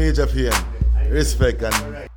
Major pain. Respect and.